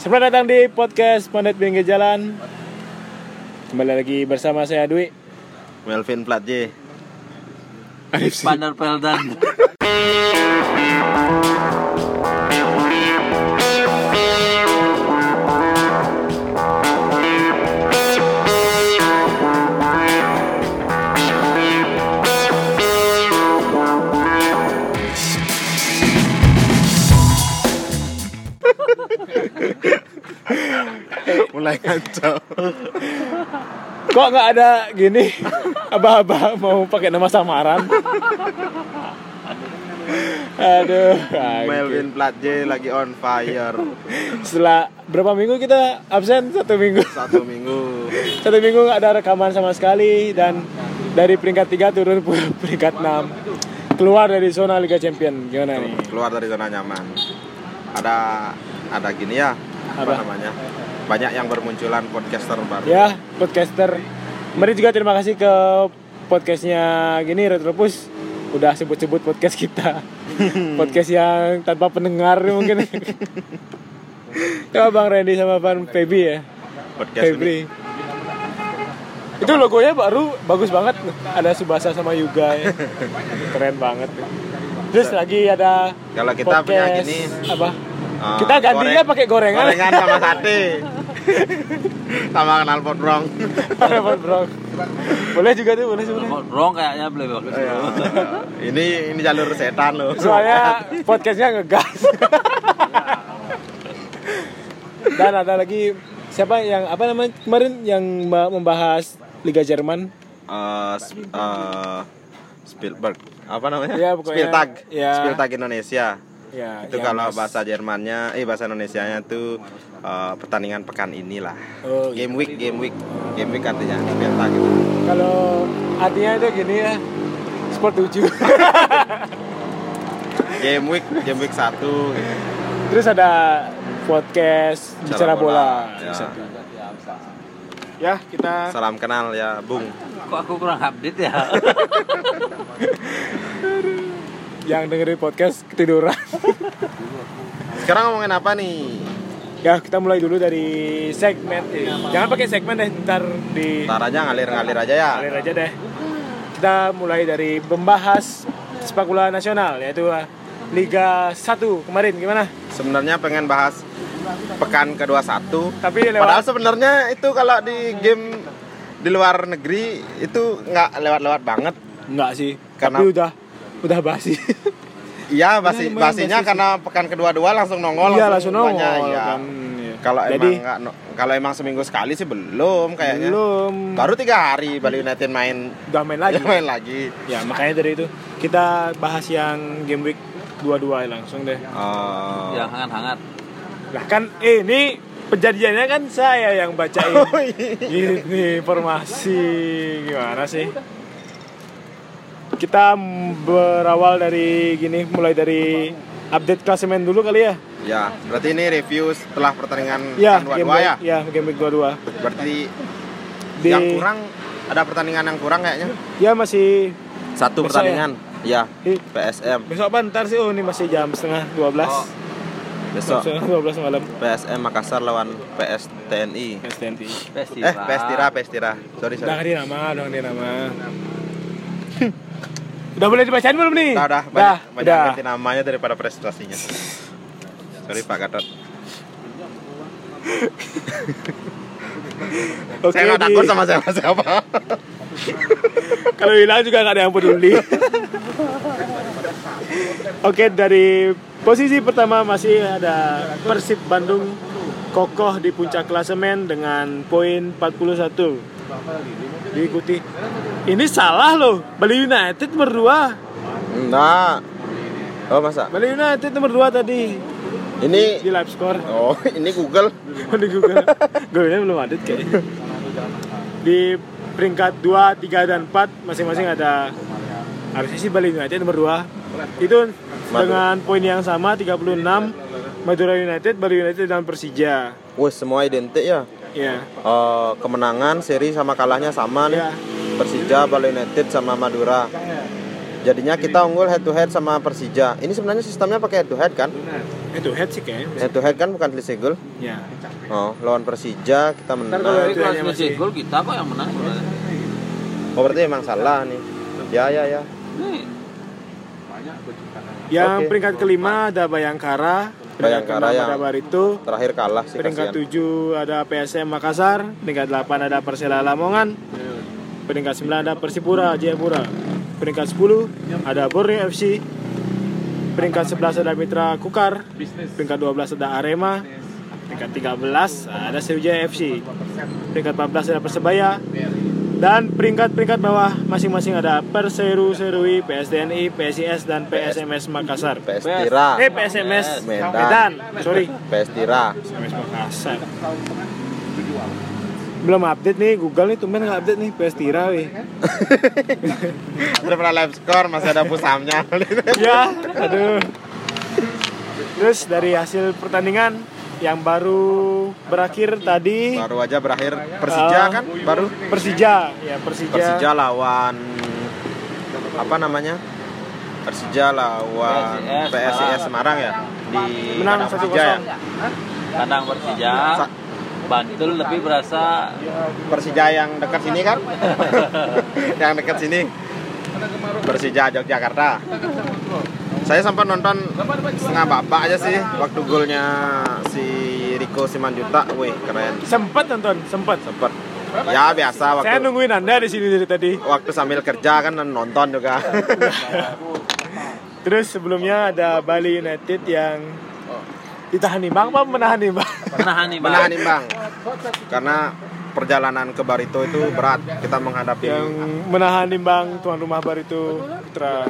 Selamat datang di podcast Pandit Pinggir Jalan. Kembali lagi bersama saya Dwi. Melvin Platje Pandar Peldan mulai kacau Kok nggak ada gini? Abah-abah mau pakai nama samaran? Aduh. Melvin Platje lagi on fire Setelah berapa minggu kita absen? Satu minggu. satu minggu Satu minggu nggak ada rekaman sama sekali dan dari peringkat 3 turun ke peringkat 6 keluar dari zona Liga Champion gimana nih? keluar dari zona nyaman ada ada gini ya apa, Apa? namanya banyak yang bermunculan podcaster baru Ya, podcaster. Mari juga terima kasih ke podcastnya gini Retropus udah sebut-sebut podcast kita. podcast yang tanpa pendengar mungkin. Coba Bang Randy sama Bang Feby ya. podcast ini Febri. Itu logonya baru bagus banget. Ada Subasa sama Yuga ya. Keren banget. Terus lagi ada kalau kita punya podcast- gini apa? eh, Kita gantinya goreng- pakai gorengan. gorengan sama sate sama kenal potbrong Apa, Bro? Boleh juga tuh, boleh sih, boleh. Rong kayaknya boleh bagus Iya. ini ini jalur setan loh Soalnya podcastnya ngegas. Dan ada lagi siapa yang apa namanya kemarin yang mba- membahas Liga Jerman? Eh, sp- eh, Spielberg apa namanya Ya, pokoknya- Spieltag ya. Spieltag Indonesia Ya, itu kalau bahas- bahasa Jermannya eh bahasa Indonesianya tuh eh, pertandingan pekan inilah Oh, game week game week game week artinya Spieltag gitu Kalau artinya itu gini ya. Sport 7. game week game week satu gitu. Terus ada podcast bicara Bicara bola. bola, ya. Ya, kita salam kenal ya Bung Kok aku kurang update ya yang dengerin podcast ketiduran. sekarang ngomongin apa nih ya, kita mulai dulu dari segmen. Jangan pakai segmen deh, ntar di ntar aja ngalir-ngalir aja ya Ngalir aja deh. Kita mulai dari membahas sepak bola nasional yaitu uh, Liga 1 kemarin gimana? sebenarnya pengen bahas pekan kedua satu Tapi Padahal lewat sebenarnya itu kalau di game di luar negeri itu nggak lewat-lewat banget. enggak sih. Karena- Tapi udah udah basi. Iya, basi lumayan basinya basi karena pekan kedua-dua langsung nongol Iya langsung nongol banyak, iya. kan. Iya. Kalau Jadi emang nggak no- kalau emang seminggu sekali sih belum kayaknya. belum Baru tiga hari Bali United main udah main lagi. main lagi. ya makanya dari itu kita bahas yang game week dua-dua langsung deh. Oh. Yang hangat-hangat Lah kan eh, ini penjadiannya kan saya yang bacain. Oh, iya. Ini informasi gimana sih? Kita berawal dari gini, mulai dari update klasemen dulu kali ya. Ya, berarti ini review setelah pertandingan Ya, dua week, ya. ya game week 22. Berarti Di yang kurang ada pertandingan yang kurang kayaknya. ya masih Satu Besok pertandingan. Ya, eh, PSM. besok apa ntar sih? Oh, ini masih jam setengah 12. Oh, Besok Setengah 12 malam. PSM Makassar lawan PS TNI. STNT. Festival Eh, PS Tira, PS Tira. Sorry, Udah sorry. di nama, udah di nama. udah boleh dibacain belum nih? Udah, udah, Udah, banyak, udah. ganti namanya daripada prestasinya. Sorry Pak Gatot. Oke, Saya nggak takut sama siapa siapa. Kalau hilang juga nggak ada yang peduli. Oke, dari posisi pertama masih ada Persib Bandung kokoh di puncak klasemen dengan poin 41. Diikuti. Ini salah loh. Bali United nomor 2. Nah. Oh masa? Bali United nomor 2 tadi Ini di live score. Oh, ini Google. di Google. Google belum ada kayaknya. Di peringkat 2, 3 dan 4 masing-masing ada harusnya sih Bali United nomor 2. Itu dengan poin yang sama 36 Madura United, Bali United dan Persija. Wah, semua identik ya. Ya. Eh, kemenangan, seri sama kalahnya sama nih. Ya. Persija, Bali United sama Madura. Jadinya kita unggul head to head sama Persija. Ini sebenarnya sistemnya pakai head to head kan? Head to head sih kayaknya. Head to head kan bukan selisih gol. Ya. Oh, lawan Persija kita menang. kalau itu selisih gol kita kok yang menang sebenarnya. Oh, berarti emang salah nih. Ya, ya, ya. Yang Oke. peringkat kelima ada Bayangkara. Bayangkara yang ada Barito. Terakhir kalah sih Peringkat kasihan. 7 ada PSM Makassar, peringkat 8 ada Persela Lamongan, peringkat 9 ada Persipura Jayapura, peringkat 10 ada Borneo FC, peringkat 11 ada Mitra Kukar, peringkat 12 ada Arema, peringkat 13 ada Sriwijaya FC, peringkat 14 ada Persebaya, dan peringkat-peringkat bawah masing-masing ada Perseru Serui, PSDNI, PSIS, dan PSMS Makassar. PS Tira, Eh PSMS Medan. Medan, sorry. PS Tira. SMS Makassar. Belum update nih, Google nih tumben nggak update nih PS Tira weh. Sudah pernah live score, masih ada pusamnya. ya, aduh. Terus dari hasil pertandingan yang baru berakhir tadi Baru aja berakhir Persija Ah. kan? Baru Persija, ya Persija. Persija lawan apa namanya? Persija lawan PSIS Semarang ya di Menang kandang 1-0. Persija ya. kandang Persija. Sa- Bantul lebih berasa Persija yang dekat sini kan? yang dekat sini. Persija Yogyakarta. Saya sempat nonton setengah babak aja sih waktu golnya si Rico Simanjuta, wih keren. Sempet nonton, sempet. Sempet. Ya biasa waktu Saya nungguin Anda di sini dari tadi. waktu sambil kerja kan nonton juga. Terus sebelumnya ada Bali United yang ditahan imbang apa menahan imbang? menahan nih, Bang. Menahan imbang. Karena perjalanan ke Barito itu berat. Kita menghadapi yang menahan imbang tuan rumah Barito Putra.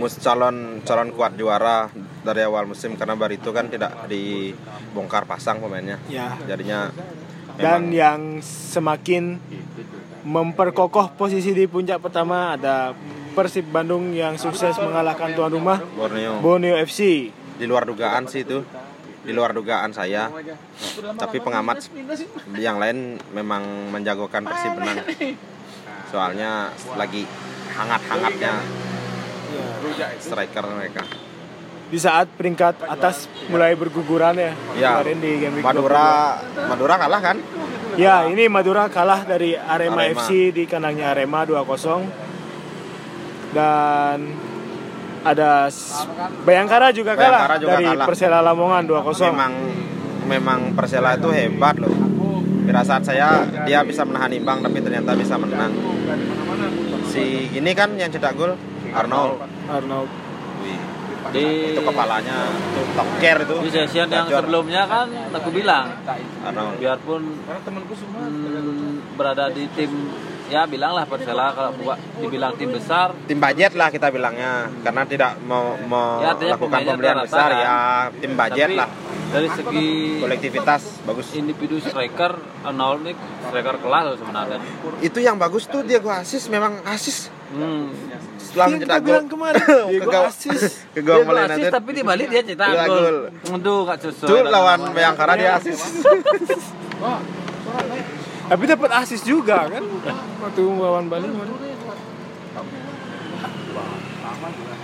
Mus calon calon kuat juara dari awal musim karena Barito kan tidak dibongkar pasang pemainnya. Ya. Jadinya Dan yang semakin memperkokoh posisi di puncak pertama ada Persib Bandung yang sukses mengalahkan tuan rumah Borneo Borneo FC. di luar dugaan sih itu. Di luar dugaan saya. Tapi pengamat yang lain memang menjagokan Persib menang. Soalnya lagi hangat-hangatnya striker mereka. Di saat peringkat atas mulai berguguran ya, Ya, kemarin di game week Madura Madura kalah kan? 22. Ya, ini Madura kalah dari Arema, Arema. FC di kandangnya Arema 2-0. Dan ada Bayangkara juga kalah Bayangkara juga dari kalah. Persela Lamongan 2-0. Memang memang Persela itu hebat loh. Firasat saya dia bisa menahan imbang tapi ternyata bisa menang. Si ini kan yang cetak gol Arnold. Arnold. Wih, Di itu kepalanya tuh toker itu. di session yang Gacor. sebelumnya kan aku bilang Arnold. biarpun hmm, berada di tim ya bilanglah Persela kalau buat dibilang tim besar Tim budget lah kita bilangnya karena tidak mau, Ya, melakukan pemainnya pembelian besar kan. ya tim budget tapi lah dari segi kolektivitas bagus individu striker Arnold nih striker kelas loh sebenarnya itu yang bagus tuh dia gua asis memang asis hmm. Setelah Yang mencetak gol bilang kemarin, Ke gawang- asis. ke gawang asis United. tapi di balik dia cetak gol gol. untuk sesuai Tuh dengan lawan. Bayangkara dia asis Tapi dapat asis juga kan waktu melawan Bali.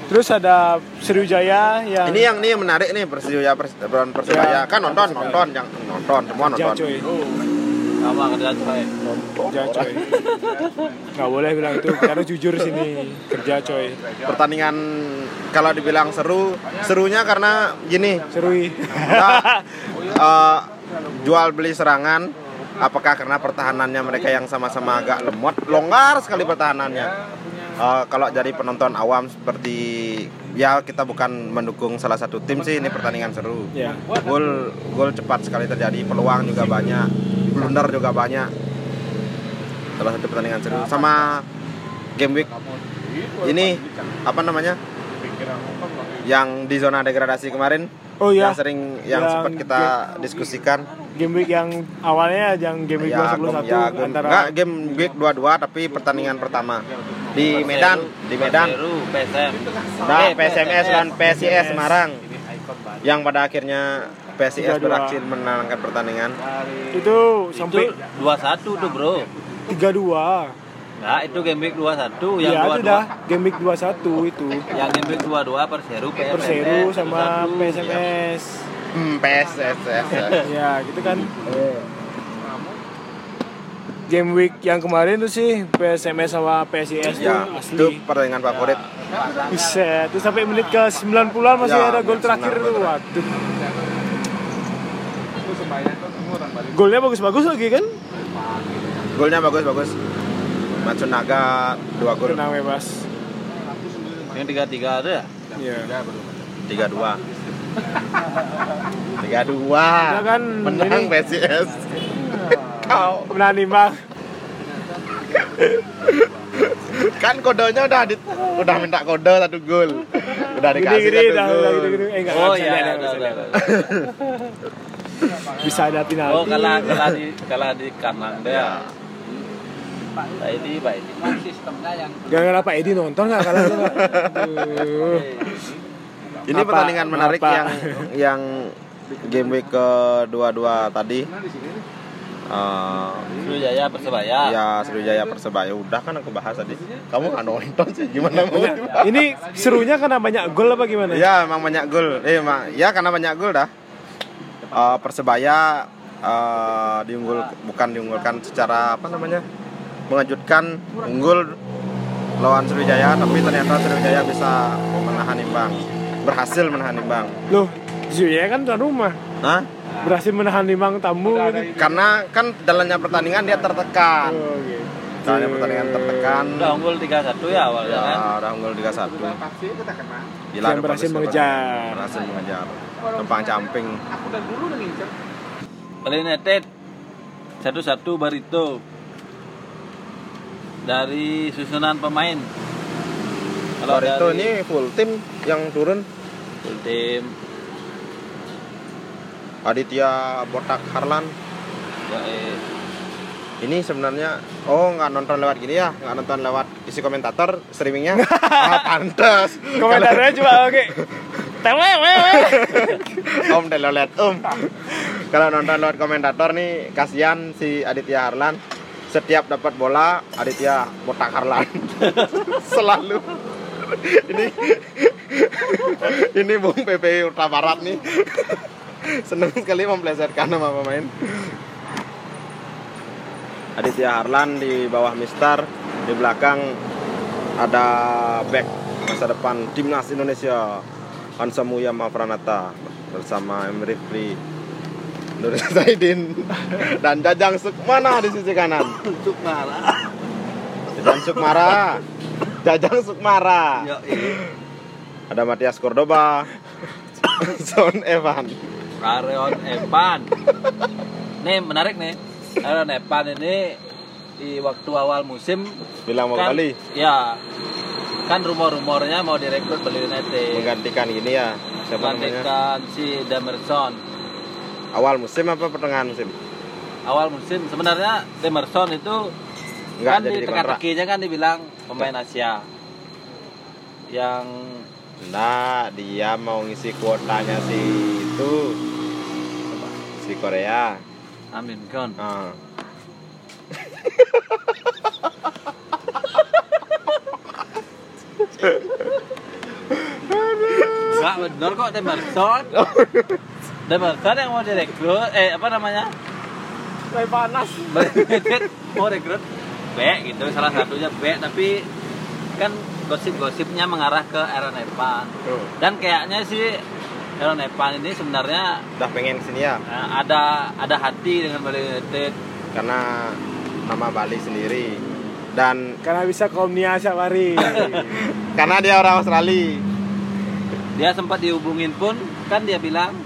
Terus ada Sriwijaya yang Ini yang ini yang menarik nih Persija Pers lawan Persebaya. Ya. Kan nonton, nonton, yang nonton, semua nonton. Sama kerja coy Kerja coy. Nggak boleh bilang itu, karena jujur sini kerja coy. Pertandingan kalau dibilang seru, serunya karena gini, Serui. kita eh, jual beli serangan apakah karena pertahanannya mereka yang sama-sama agak lemot, longgar sekali pertahanannya. Eh, kalau jadi penonton awam seperti ya kita bukan mendukung salah satu tim sih ini pertandingan seru. ya. Gol gol cepat sekali terjadi, peluang juga banyak, blunder juga banyak. Salah satu pertandingan seru. Sama game week ini apa namanya? Yang di zona degradasi kemarin Oh ya. yang sering yang, Yang sempat kita diskusikan Game week yang awalnya yang game week ya, 2 sebelum gem- satu ya, gem- antara enggak, game week 22 tapi pertandingan pertama di Medan di Medan Perseru, PSM nah Eh, PSMS dan PSIS. Semarang yang pada akhirnya PSIS 3-2. berhasil menangkan pertandingan itu itu sampai 21 tuh bro 3-2. Nah, itu game week 21 yang ya itu 22 dah game week 21 itu yang game week 22 Perseru PSMS Perseru sama 21. PSMS Hmm, PSSS. ya gitu kan game week yang kemarin tuh sih PSMS sama PSIS Ya, tuh itu asli pertandingan favorit. Buset, tuh sampai menit ke 90-an masih Ya, ada gol menit terakhir 90 tuh. Waduh. Golnya bagus-bagus lagi kan? Golnya bagus bagus. Matsunaga dua gol. Tenang bebas. yang 33 ada ya Iya. tiga dua tiga dua. Ya kan, menang ini- PSIS kau. Menahan imbang. kan kodenya udah di, udah minta kode satu gol. Udah dikasih Gede-gede satu dah, gol. Eh, oh iya ada bisa ada. Bisa penalti. oh kalah kalah di kalah di kanan deh ya. Pak Edi Pak Edi. Sistemnya yang Gara-gara Pak Edi nonton nggak kalah. ini Apa- pertandingan menarik apa? yang yang game week kedua dua tadi Eh, Sriwijaya Persebaya ya Sriwijaya Persebaya udah kan aku bahas tadi kamu nggak nonton sih gimana mau dibahas? Ini serunya karena banyak gol apa gimana? Ya emang banyak gol. Eh emang ya karena banyak gol dah. Eh, Persebaya eh, diunggul bukan diunggulkan secara apa namanya mengejutkan unggul lawan Sriwijaya tapi ternyata Sriwijaya bisa menahan imbang berhasil menahan imbang. Loh, Zuya kan tuan rumah. Nah Berhasil menahan imbang tamu gitu. karena kan dalamnya pertandingan dia tertekan. Oh, gitu. Dalamnya pertandingan tertekan. udah unggul 3-1 ya awalnya kan Ya, udah unggul 3-1. Gila, Dan berhasil mengejar. Berhasil mengejar. Numpang camping. Bali United 1-1 Barito dari susunan pemain kalau itu dari ini full tim yang turun full tim Aditya Botak Harlan. Ya, eh, ini sebenarnya oh nggak nonton lewat gini ya nggak nonton lewat isi komentator streamingnya. Ah pantes. Komentarnya cuma oke. Om telolet om. Kalau nonton lewat komentator nih kasihan si Aditya Harlan. Setiap dapat bola Aditya Botak Harlan. Selalu ini ini Bung PP Ultra Barat nih. Seneng sekali memplesetkan nama pemain. Aditya Harlan di bawah Mister di belakang ada back masa depan timnas Indonesia Hansa Muyama Pranata bersama Emre Fri Nur Zaidin dan Jajang Sukmana di sisi kanan. Sukmara Jajang Sukmara Jajang Sukmara. Ada Matias Cordoba. Son Evan. Kareon Evan. Nih menarik nih. Kareon Evan ini di waktu awal musim bilang mau kan, kali ya kan rumor-rumornya mau direkrut Bali United. Menggantikan ini ya siapa namanya? Menggantikan si Demerson. Awal musim apa pertengahan musim? Awal musim sebenarnya Demerson itu Nggak kan di teka-tekinya kan dibilang pemain Asia. Yang Nah, dia mau ngisi kuotanya si itu. Si Korea. Amin kan Ah. Enggak bener kok Demerson Demerson yang mau direkrut eh apa namanya? Lagi panas. Mau rekrut B gitu salah satunya B tapi kan gosip-gosipnya mengarah ke Aaron Evan dan kayaknya sih Aaron Evan ini sebenarnya Udah pengen ke sini ya eh, ada ada hati dengan Bali United karena nama Bali sendiri dan Karena bisa kaum Nia Syawari. karena dia orang Australia. dia sempat dihubungin pun kan dia bilang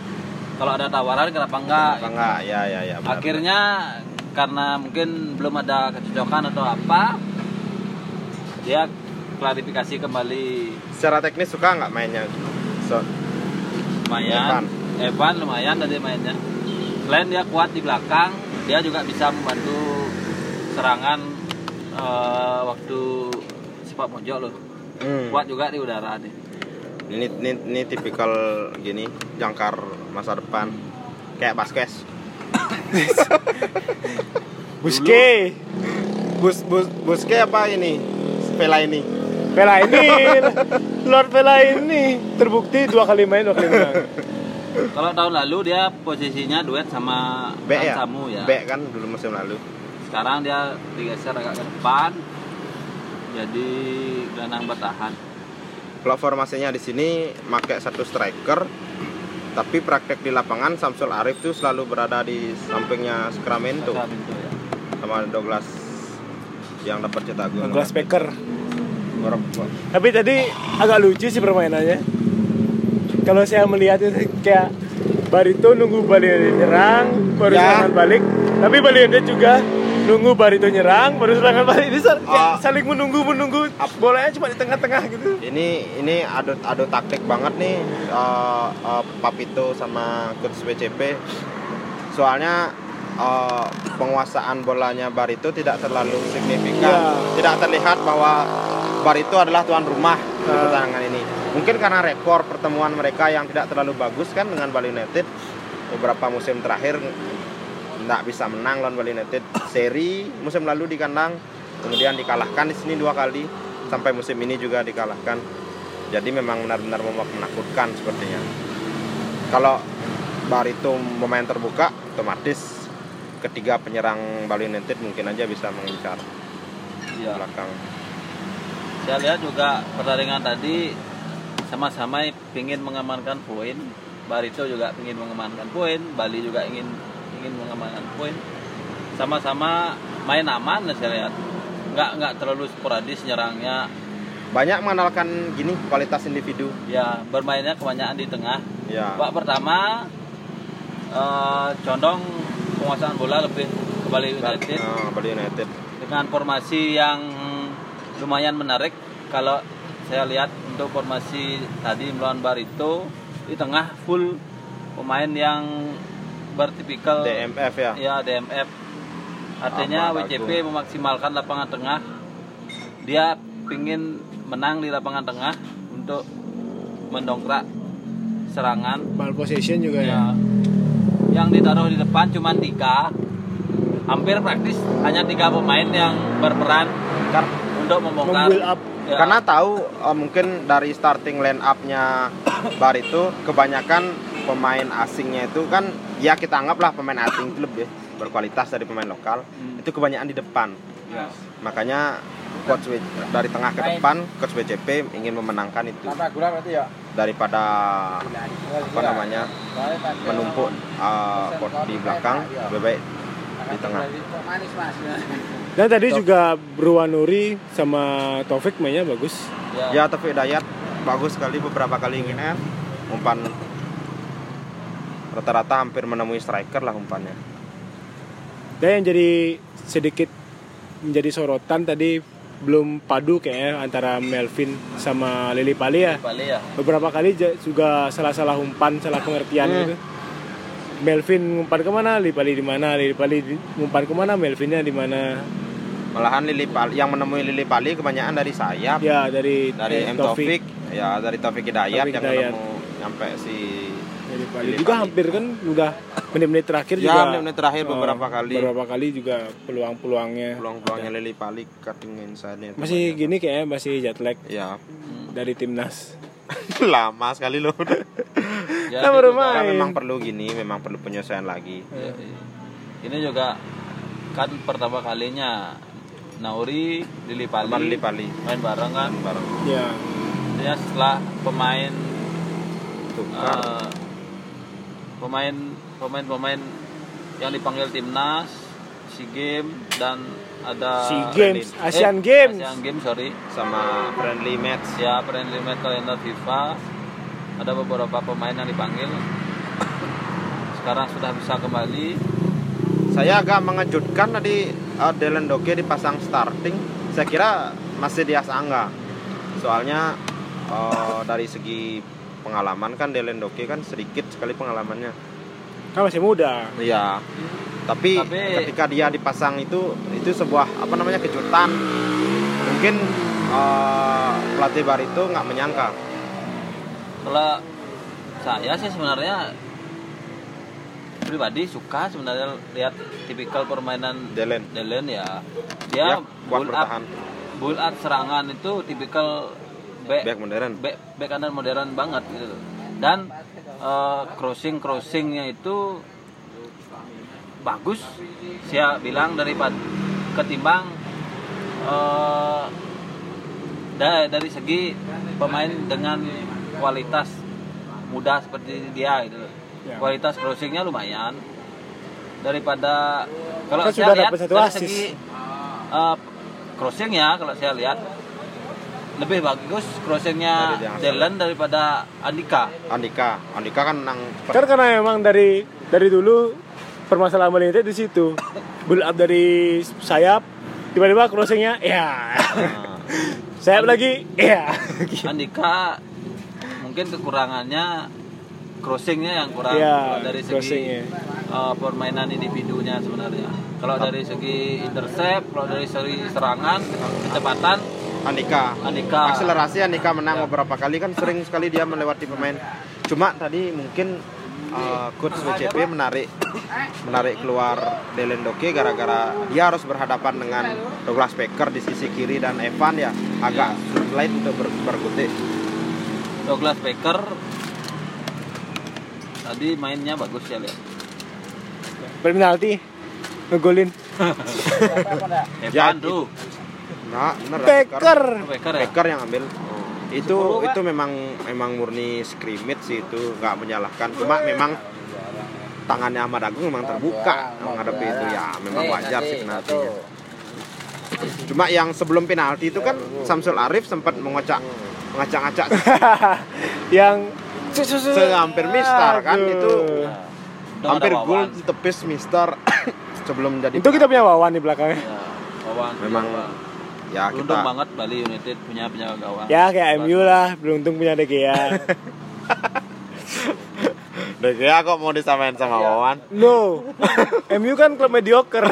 kalau ada tawaran kenapa enggak Apa enggak? Ya ya ya. benar. akhirnya karena mungkin belum ada kecocokan atau apa dia klarifikasi kembali. Secara teknis suka nggak mainnya? So, lumayan. Evan. Lumayan dari mainnya. Selain dia kuat di belakang dia juga bisa membantu serangan eh, waktu sepak pojok loh. Hmm. kuat juga di udara nih. Ini, ini ini tipikal gini jangkar masa depan. Kayak Baskes. Buske. bus bus buske apa ini? Vela ini. Vela ini. Lord Vela ini. Terbukti dua kali main dua kali menang. Kalau tahun lalu dia posisinya duet sama B ya? Samu ya. B kan dulu musim lalu. Sekarang dia digeser agak ke depan. Jadi gelandang bertahan. kalau formasinya di sini pakai satu striker tapi praktek di lapangan Samsul Arif tuh selalu berada di sampingnya Sacramento. Sacramento ya. sama Douglas yang dapat cetak gol. Douglas Baker tapi tadi agak lucu sih permainannya. Kalau saya melihat itu kayak Barito nunggu Bali nyerang baru Ya. balik. Tapi Bali juga nunggu Barito nyerang baru serangan balik ini sal- kayak Ah. saling menunggu menunggu bolanya cuma di tengah-tengah gitu ini ini adu adu taktik banget nih eh, eh, Papito sama coach BCP soalnya eh, penguasaan bolanya Barito tidak terlalu signifikan Ya. tidak terlihat bahwa Barito adalah tuan rumah di Ah. pertandingan ini mungkin karena rekor pertemuan mereka yang tidak terlalu bagus kan dengan Bali United beberapa musim terakhir tidak bisa menang lawan Bali United seri musim lalu di kandang kemudian dikalahkan di sini dua kali sampai musim ini juga dikalahkan jadi memang benar-benar menakutkan sepertinya kalau Barito pemain terbuka otomatis ketiga penyerang Bali United mungkin aja bisa mengincar Iya. belakang Saya lihat juga pertandingan tadi sama-sama ingin mengamankan poin. Barito juga ingin mengamankan poin, Bali juga ingin ingin mengamankan poin. Sama-sama main aman saya lihat. Nggak nggak terlalu sporadis nyerangnya. banyak mengandalkan gini kualitas individu Ya bermainnya kebanyakan di tengah. ya Babak pertama eh, condong penguasaan bola lebih ke Bali United Ah, Bali United dengan formasi yang lumayan menarik kalau saya lihat untuk formasi tadi melawan Barito di tengah full pemain yang bertipikal DMF ya? Ya DMF artinya Ahmad WCP Agung. memaksimalkan lapangan tengah. Dia pingin menang di lapangan tengah untuk mendongkrak serangan. Ball possession juga ya, ya yang ditaruh di depan cuma tiga. Hampir praktis hanya tiga pemain yang berperan untuk membongkar. Up. Ya, karena tahu eh, mungkin dari starting line up-nya Bar itu kebanyakan pemain asingnya itu kan ya kita anggaplah pemain asing itu lebih berkualitas dari pemain lokal. Hmm. itu kebanyakan di depan. Ya. makanya coach W- dari tengah ke depan coach BCP ingin memenangkan itu. Daripada apa namanya menumpuk uh, di belakang lebih baik di tengah. dan tadi juga Bruwanuri sama Taufik mainnya bagus. Ya. ya Taufik Dayat bagus sekali beberapa kali ingin umpan rata-rata hampir menemui striker lah umpannya. Dan yang jadi sedikit menjadi sorotan tadi belum padu kayaknya antara Melvin sama Lili Pali ya. Bali ya. Beberapa kali juga salah-salah umpan salah pengertian Hmm. gitu. Melvin umpan ke mana? Lili Pali di mana? Lili Pali umpan ke mana? Melvinnya di mana? Malahan Lili Pali yang menemui Lili Pali kebanyakan dari sayap. Ya dari dari eh, M Taufik. Ya dari Taufik Hidayat Taufik yang Hidayat. menemu nyampe si Lili juga hampir kan udah menit-menit terakhir ya juga menit-menit terakhir eh, beberapa kali. beberapa kali juga peluang-peluangnya. Peluang-peluangnya Lili Pali cutting inside masih gini kayaknya masih jet lag. Ya dari timnas. Lama sekali loh. Ya, Nah, ini baru juga- main. Memang perlu gini memang perlu penyesuaian lagi. Ya, ya. ini juga kan pertama kalinya Nauri Lili Pali, Lili Pali. main bareng kan? Bareng. Ya artinya setelah pemain tukar. eh, pemain pemain pemain yang dipanggil timnas SEA Games dan ada SEA Games, Eh, Asian Games. Asian Games sorry. Sama friendly match. Ya friendly match kalender FIFA. Ada beberapa pemain yang dipanggil. Sekarang sudah bisa kembali. Saya agak mengejutkan tadi uh, Dylan Doge dipasang starting. Saya kira masih di Angga soalnya uh, dari segi pengalaman kan Dylan Doge kan sedikit sekali pengalamannya kan masih muda iya tapi, Tapi- ketika dia dipasang itu itu sebuah apa namanya kejutan mungkin uh, pelatih bar itu nggak menyangka kalau saya sih sebenarnya pribadi suka sebenarnya lihat tipikal permainan Delen. Delen ya. Ya, Dia kuat build up, bertahan. up serangan itu tipikal back Back modern. back, back kanan modern banget gitu. Dan crossing crossingnya itu bagus. Saya bilang daripada ketimbang eh, da- dari segi pemain dengan kualitas muda seperti dia gitu. Ya. Kualitas crossingnya lumayan daripada kalau Kan saya sudah lihat dari segi eh, crossingnya kalau saya lihat lebih bagus crossingnya Dylan daripada Andika. Andika, Andika kan nang Kan karena emang dari dari dulu permasalahan Bali United di situ. Build up dari sayap, tiba-tiba crossingnya, ya. Nah, sayap lagi, ya. Andika mungkin kekurangannya crossingnya yang kurang kalau dari segi uh, permainan individunya sebenarnya. Kalau dari segi intercept, kalau dari segi serangan, kecepatan, Andika. Andika. Akselerasi Andika menang Ya. beberapa kali kan sering sekali dia melewati pemain. Cuma tadi mungkin uh, coach WCP menarik menarik keluar Delendoke gara-gara dia harus berhadapan dengan Douglas Baker di sisi kiri dan Evan ya agak sulit untuk ber berkutik. Douglas Baker tadi mainnya bagus ya lihat. Berpenalti, ngegolin. Evan Ya, tuh, Nah, bener Baker. Baker ya. Baker yang ambil. Itu itu memang memang murni scrimmage sih itu nggak menyalahkan. Cuma memang tangannya Ahmad Agung memang terbuka menghadapi itu ya memang wajar sih penaltinya. Cuma yang sebelum penalti itu kan Samsul Arif sempat mengocak mengacak-acak Yang hampir mister kan itu hampir gol tepis mister sebelum jadi Itu kita punya Wawan di belakangnya. Ya, Wawan. memang ya Beruntung kita banget Bali United punya penjaga gawang. Ya kayak MU lah, beruntung punya De Gea. Udah ya kok mau disamain sama Wawan No, MU kan klub mediocre.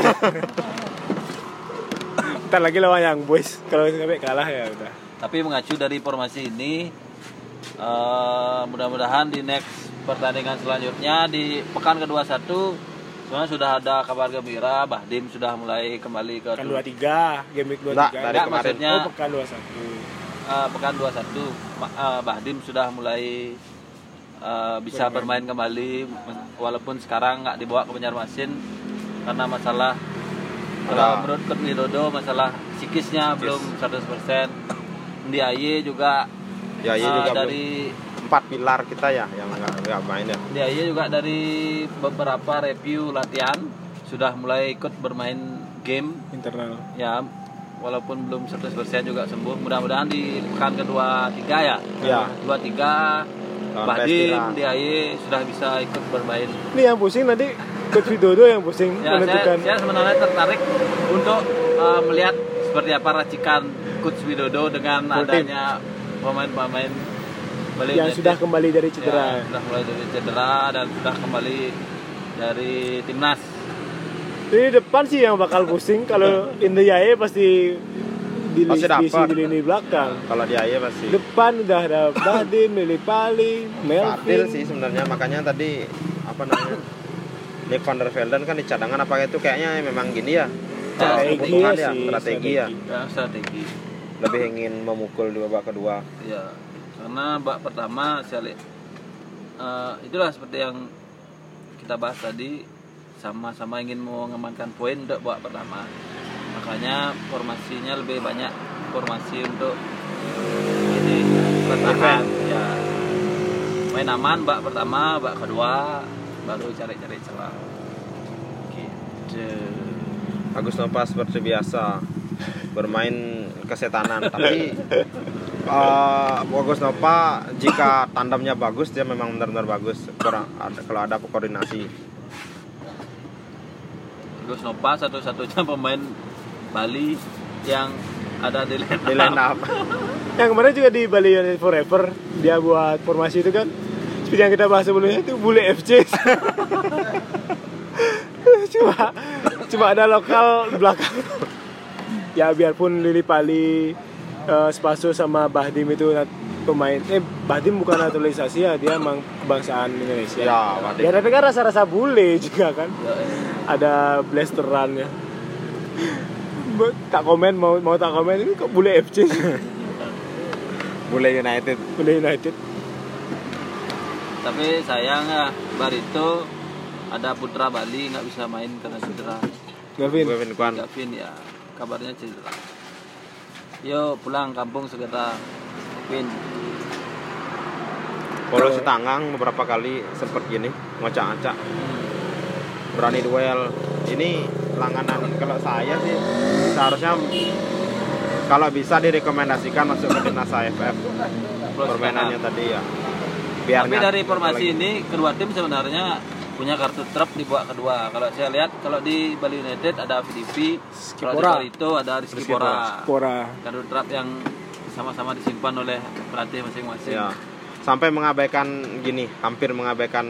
Ntar lagi lawan yang boys, kalau sampai kalah ya udah. Tapi mengacu dari formasi ini, eh, mudah-mudahan di next pertandingan selanjutnya di pekan ke-21 sebenarnya sudah ada kabar gembira, Bahdim sudah mulai kembali ke Pekan 23, game week 23. Enggak, dari maksudnya Oh, pekan 21. eh, pekan 21 Ma- eh, Bahdim sudah mulai eh, bisa bermain. kembali mes- walaupun sekarang nggak dibawa ke Banjarmasin karena masalah kalau menurut Widodo masalah psikisnya belum 100% di AY juga ya iya eh, juga dari empat pilar kita ya yang nggak nggak main ya di AY juga dari beberapa review latihan sudah mulai ikut bermain game Internal. ya walaupun belum 100% juga sembuh mudah-mudahan di pekan kedua tiga ya Ya. dua tiga Bahdim Pestira. di AY sudah bisa ikut bermain Ini yang pusing nanti Coach Widodo yang pusing ya saya, menentukan. saya sebenarnya tertarik untuk uh, melihat seperti apa racikan Coach Widodo dengan Full team. Pemain-pemain Bali yang United. sudah kembali dari cedera. Ya, sudah mulai dari cedera dan sudah kembali dari timnas Ini depan sih yang bakal pusing kalau Indoyae pasti di Pasti di, di, dapat. di lini belakang. kalau di AY pasti Depan udah ada Bahdim, Lili Pali, Fadil Melvin. sih sebenarnya makanya tadi apa namanya Nick van der Velden kan di cadangan apa itu kayaknya memang gini ya Strategi ya ya sih, strategi ya ya strategi lebih ingin memukul di babak kedua. Ya karena bak pertama saya lihat eh, itulah seperti yang kita bahas tadi sama-sama ingin mengamankan poin untuk babak pertama. Makanya formasinya lebih banyak formasi untuk ini bertahan ya. Main aman bak pertama bak kedua baru cari-cari celah. Gitu. Agus Nova seperti biasa bermain kesetanan. Tapi eh, Agus Nova jika tandemnya bagus dia memang benar-benar bagus. Kurang ada, kalau ada koordinasi. Gus Nova satu-satunya pemain Bali yang ada di line di line up. Yang kemarin juga di Bali United Forever dia buat formasi itu kan. Seperti yang kita bahas sebelumnya itu bule FC. cuma cuma ada lokal belakang. Ya biarpun Lili Pali, eh, Spaso sama Bahdim itu pemain eh Badim bukan naturalisasi ya dia emang kebangsaan Indonesia. Ya, ya tapi kan rasa-rasa bule juga kan. Ya, ada blasterannya Ba- tak komen mau mau tak komen ini kok bule FC Bule United. bule United. Tapi sayang ya Barito ada putra Bali nggak bisa main karena cedera. Gavin. Kevin Kwan. Gavin ya kabarnya cedera yo pulang kampung segera Win Polosi Tanggang beberapa kali sempat gini ngocak-ngacak. Berani duel. Ini langganan kalau saya sih seharusnya kalau bisa direkomendasikan masuk ke timnas AFF permainannya tadi ya. Biar tapi dari formasi ini kedua tim sebenarnya punya kartu trap di babak kedua. Kalau saya lihat kalau di Bali United ada VDP kalau di. Barito ada Rizky Pora Pora kartu trap yang sama-sama disimpan oleh pelatih masing-masing. Ya. Sampai mengabaikan gini hampir mengabaikan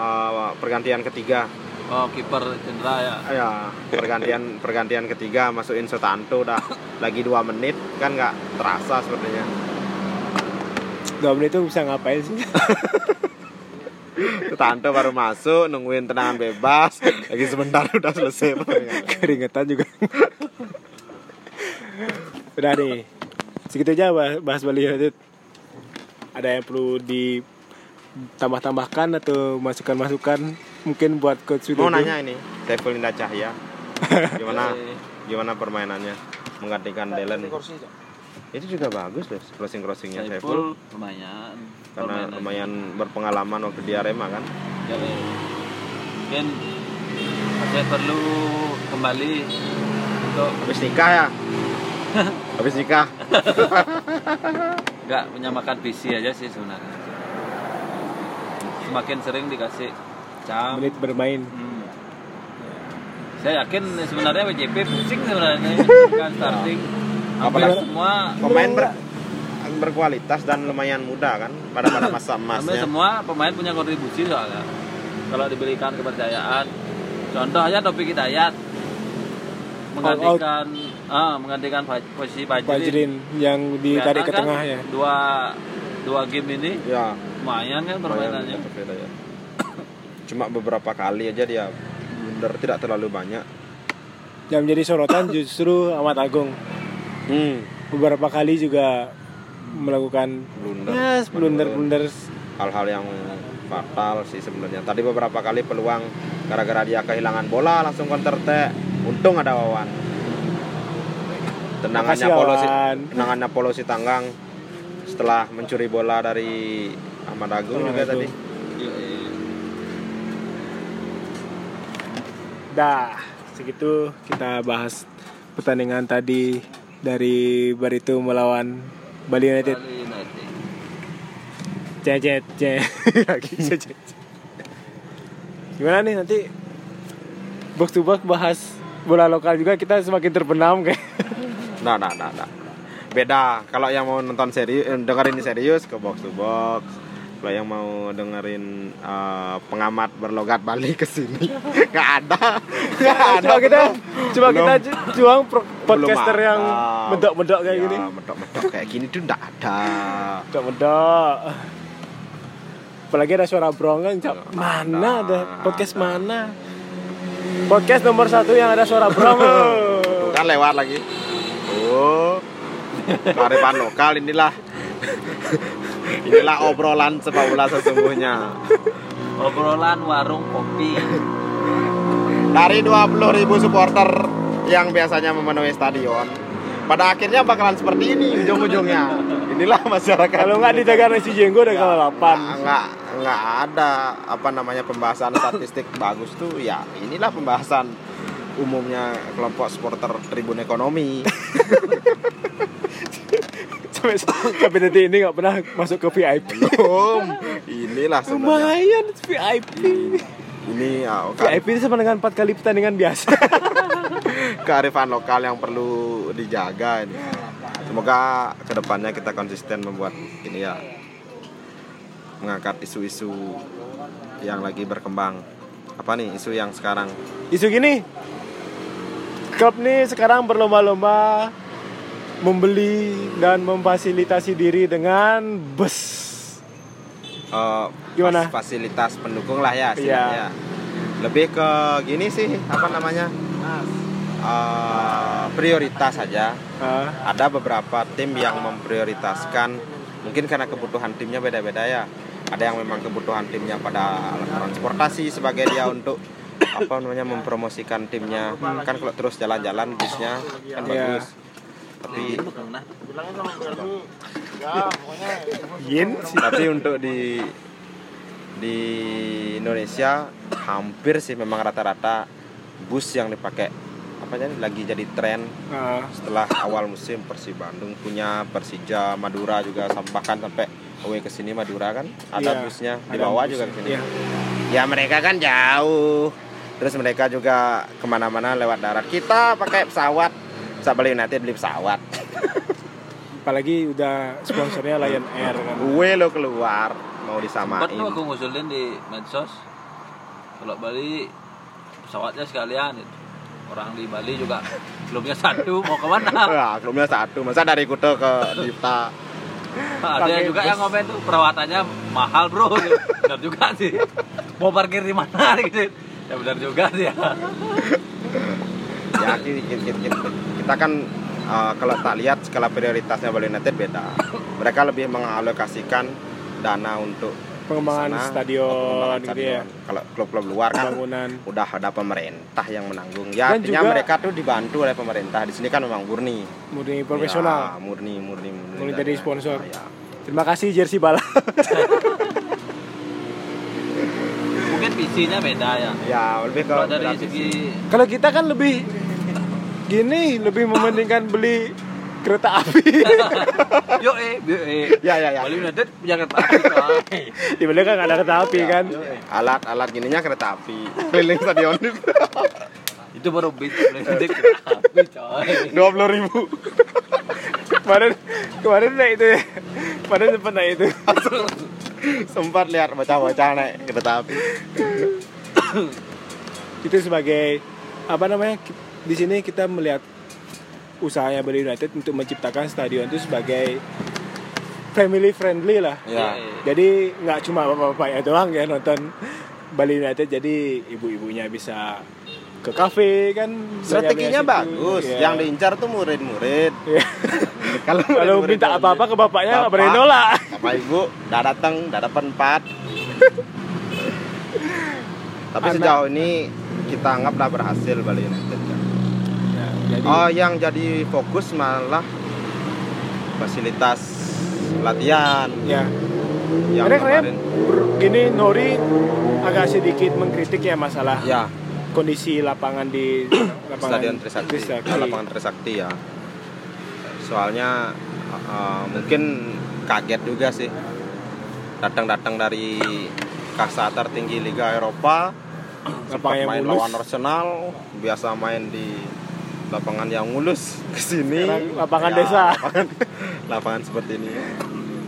uh, pergantian ketiga. Oh kiper cedera ya. Ya pergantian pergantian ketiga masukin Sutanto dah lagi dua menit kan nggak terasa sepertinya. Dua menit itu bisa ngapain sih Sutanto baru masuk nungguin tendangan bebas. Lagi sebentar udah selesai. Keringetan juga. Udah nih. Segitu aja bahas, bahas Bali United. Ada yang perlu ditambah-tambahkan atau masukan-masukan mungkin buat coach mau Widodo nanya ini Saiful Indah Cahya. Gimana? Gimana permainannya? Menggantikan Delen. itu juga bagus loh crossing crossingnya Saiful lumayan karena lumayan berpengalaman waktu di Arema kan? Ya, eh. mungkin saya perlu kembali untuk habis nikah ya? Habis nikah. Nggak menyamakan visi aja sih sebenarnya. Semakin sering dikasih jam. Menit bermain. Hmm. saya yakin sebenarnya WJP pusing sebenarnya. Bukan starting Apalagi- semua pemain ber- berkualitas dan lumayan muda kan pada pada masa emasnya semua pemain punya kontribusi soalnya. Kalau diberikan kepercayaan. Contoh aja Topik Hidayat. Menggantikan ah menggantikan posisi Fajrin Fajrin yang ditarik ke Kelihatan tengah kan ya. dua dua game ini? Ya. Lumayan kan lumayan permainannya. Ya. cuma beberapa kali aja dia blunder tidak terlalu banyak. Yang menjadi sorotan justru Ahmad Agung. Hmm. beberapa kali juga melakukan blunder. Ya blunder-blunder. Hal-hal yang fatal sih sebenarnya. Tadi beberapa kali peluang gara-gara dia kehilangan bola langsung counter attack. Untung ada Wawan. Tendangannya Makasih, Polosi Wawan. tendangannya Polosi Tanggang setelah mencuri bola dari Ahmad Agung juga Agung. tadi Dah, segitu kita bahas pertandingan tadi dari Barito melawan Bali United. Bali United. Cecet, cecet. Lagi cecet. Gimana nih nanti box to box bahas bola lokal juga kita semakin terbenam kayak. nah nah nah nah beda kalau yang mau nonton serius dengerin ini serius ke box to box kalau yang mau dengerin eh, pengamat berlogat Bali ke sini nggak ada nggak ada Coba kita coba kita ju- juang pro- podcaster Belum yang medok-medok kayak Ya, gini. medok-medok kayak gini tuh nggak ada Medok-medok. Apalagi ada suara brongeng, Cak. Mana ada podcast mana? Podcast nomor satu yang ada suara brongeng. Kan lewat lagi oh kearifan lokal inilah inilah obrolan sepak bola sesungguhnya Obrolan warung kopi. dari 20.000 supporter yang biasanya memenuhi stadion pada akhirnya bakalan seperti ini ujung-ujungnya inilah masyarakat Kalau nggak dijaga nasi jenggo udah kalah delapan. nggak nggak ada apa namanya pembahasan statistik bagus tuh ya inilah pembahasan umumnya kelompok supporter tribun ekonomi Sampai sampai detik ini nggak pernah masuk ke VIP. belum inilah sebenarnya Lumayan VIP. ini ya, VIP itu sama dengan empat kali pertandingan biasa. kearifan lokal yang perlu dijaga ini semoga ke depannya kita konsisten membuat ini ya mengangkat isu-isu yang lagi berkembang apa nih isu yang sekarang Isu gini, klub nih sekarang berlomba-lomba membeli dan memfasilitasi diri dengan bus. Eh, Gimana? fas- fasilitas pendukung lah ya Iya. istilahnya. Lebih ke gini sih apa namanya? Eh, prioritas saja. Ah, Ada beberapa tim yang memprioritaskan mungkin karena kebutuhan timnya beda-beda ya. Ada yang memang kebutuhan timnya pada transportasi sebagai dia untuk apa namanya mempromosikan timnya. Kan kalau terus jalan-jalan bisnya kan Iya. bagus. Tapi yin tapi untuk di di Indonesia hampir sih memang rata-rata bus yang dipakai apa lagi jadi tren. Ah, setelah awal musim Persib Bandung punya Persija Madura juga sam- bahkan sampai away ke sini Madura kan ada iya, busnya. Ada dibawa bus. juga ke sini. Iya. ya mereka kan jauh. Terus mereka juga ke mana-mana lewat darat. Kita pakai pesawat. Bisa beli nanti beli pesawat. Apalagi udah sponsornya Lion Air kan. gue lo keluar mau sempat disamain tuh aku ngusulin di medsos kalau Bali pesawatnya sekalian itu. Orang di Bali juga belumnya satu mau ke mana Wah, klubnya satu. Masa dari Kuto ke Dipta ada Pakai juga bus. yang komen tuh perawatannya mahal bro. Gitu. benar juga sih. Mau parkir di mana gitu. Ya benar juga sih ya. Ya ki- ki- ki- ki- kita kan uh, kalau tak lihat skala prioritasnya Bali United beda. Mereka lebih mengalokasikan dana untuk Pengembangan sana, stadion pengembangan gitu ya. stadion. kalau klub-klub luar kan Bangunan. udah ada pemerintah yang menanggung ya Dan artinya juga- mereka tuh dibantu oleh pemerintah di sini kan memang murni Murni profesional. Ya, murni murni murni, Murni dari- dari sponsor. ya. Terima kasih jersey bala. mungkin visinya beda ya ya lebih kalau dari segi Kalau kita kan lebih gini, lebih mementingkan beli kereta api. yo eh yo eh ya ya ya Bali United punya kereta api. Di Bali kan ada kereta api kan. alat-alat gininya kereta api keliling stadion itu baru Bali United kereta api coy dua puluh ribu kemarin kemarin naik itu ya. Kemarin sempat naik itu. sempat lihat bocah-bocah naik kereta api itu sebagai apa namanya di sini kita melihat usahanya Bali United untuk menciptakan stadion itu sebagai family friendly lah ya jadi nggak cuma bapak-bapaknya doang ya nonton Bali United jadi ibu-ibunya bisa ke kafe kan strateginya bagus. Iya. yang diincar tuh murid-murid Iya. kalau kalau minta apa-apa ke bapaknya nggak Bapak. berani nolak Bapak ibu udah datang udah dapat empat tapi Anak- sejauh ini kita anggap udah berhasil Bali United ya. Ya, jadi oh yang jadi fokus malah fasilitas latihan ya yang Karena kemarin gini Nori agak sedikit mengkritik ya masalah ya kondisi lapangan di lapangan Stadion Trisakti, Trisakti. Ah, lapangan Trisakti ya. Soalnya uh, mungkin kaget juga sih. Datang-datang dari kasta tertinggi Liga Eropa, sempat Lapangan yang main mulus. lawan Arsenal, biasa main di lapangan yang mulus ke sini. Lapangan Ya, desa. Lapangan, lapangan seperti ini.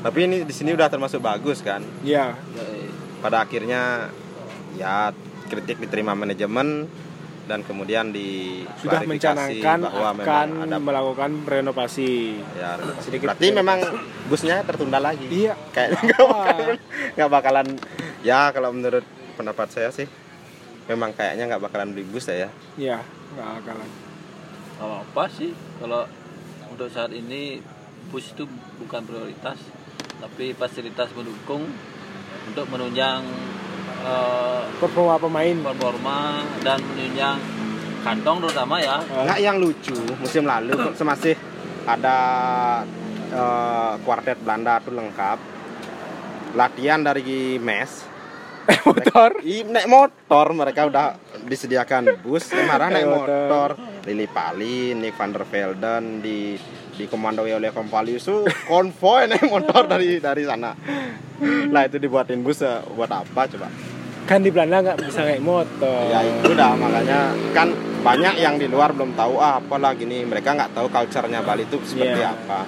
Tapi ini di sini udah termasuk bagus kan. Ya, eh. Pada akhirnya ya kritik diterima manajemen dan kemudian di sudah mencanangkan bahwa akan ada melakukan renovasi. ya sedikit- berarti memang busnya tertunda lagi Iya. kayak nggak bakalan nggak bakalan ya kalau menurut pendapat saya sih memang kayaknya nggak bakalan beli bus ya Ya, nggak akalan. Gak apa sih. Kalau untuk saat ini bus itu bukan prioritas tapi fasilitas pendukung untuk menunjang eh, Performa pemain. performa dan menunjang kantong terutama ya. Eh, nggak yang lucu musim lalu kok semasih ada eh, kuartet Belanda tuh lengkap. Latihan dari mes motor. I, naik motor mereka udah disediakan bus marah naik Naik motor. motor Lili Pali, Nick van der Velden di dikomandoi oleh Kompalius tuh konvoy naik motor dari dari sana lah itu dibuatin bus eh, buat apa coba Kan di Belanda nggak bisa naik motor. ya itu dah makanya kan banyak yang di luar belum tahu ah apalah gini mereka nggak tahu culture-nya Bali itu seperti Iya. apa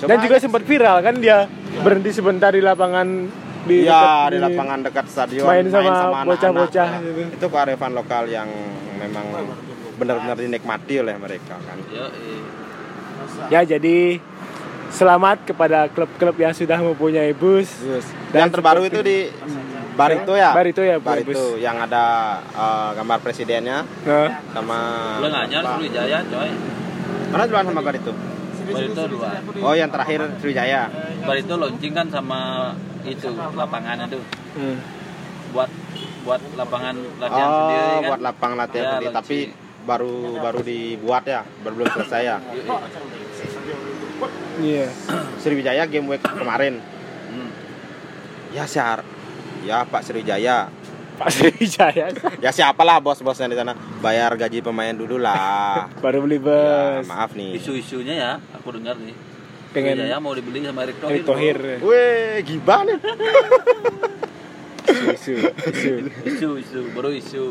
Dan juga sempat viral kan dia berhenti sebentar di lapangan di Iya dekat- di lapangan dekat stadion main sama anak-anak. bocah-bocah gitu. Itu kearifan lokal yang memang benar-benar dinikmati oleh mereka kan. Yo, eh. Ya jadi selamat kepada klub-klub yang sudah mempunyai bus. yang terbaru itu di Barito ya Barito ya, Bu, Barito bus. yang ada eh, gambar presidennya Nah, sama Pak- Sriwijaya coy. mana duluan sama Barito Barito dua. oh yang terakhir Sriwijaya Barito launching kan sama itu lapangannya tuh hmm. buat buat lapangan latihan oh sendiri kan. buat lapang latihan Ya, sendiri tapi baru baru dibuat ya baru belum selesai ya Yoi. Iya. Sriwijaya game week kemarin Hmm. ya siar ya Pak Sriwijaya Pak Sriwijaya ya siapalah bos-bosnya di sana bayar gaji pemain dulu lah baru beli ya, bus. maaf nih Isu-isunya ya, aku dengar nih. Pengen Sriwijaya mau dibeli sama Erick Thohir. Erick Thohir. Weh, gibah nih. Isu, isu. Isu, isu, baru isu.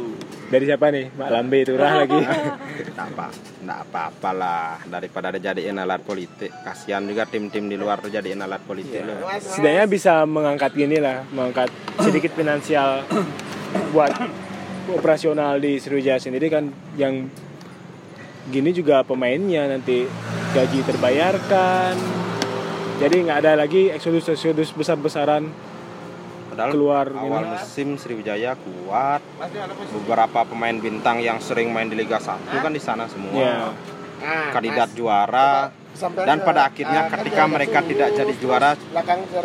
Dari siapa nih? Mak Lambe Turah lagi. Nggak apa, nggak apa-apa lah daripada dijadiin alat politik. Kasihan juga tim-tim di luar dijadiin alat politik loh. Setidaknya bisa mengangkat gini lah, mengangkat sedikit finansial buat operasional di Sriwijaya sendiri kan yang gini juga pemainnya nanti gaji terbayarkan. Jadi nggak ada lagi eksodus-eksodus besar-besaran Padahal keluar awal ini. musim Sriwijaya kuat. Beberapa pemain bintang yang sering main di Liga 1 kan di sana semua. Ya. Kandidat juara dan pada akhirnya ketika mereka tidak jadi juara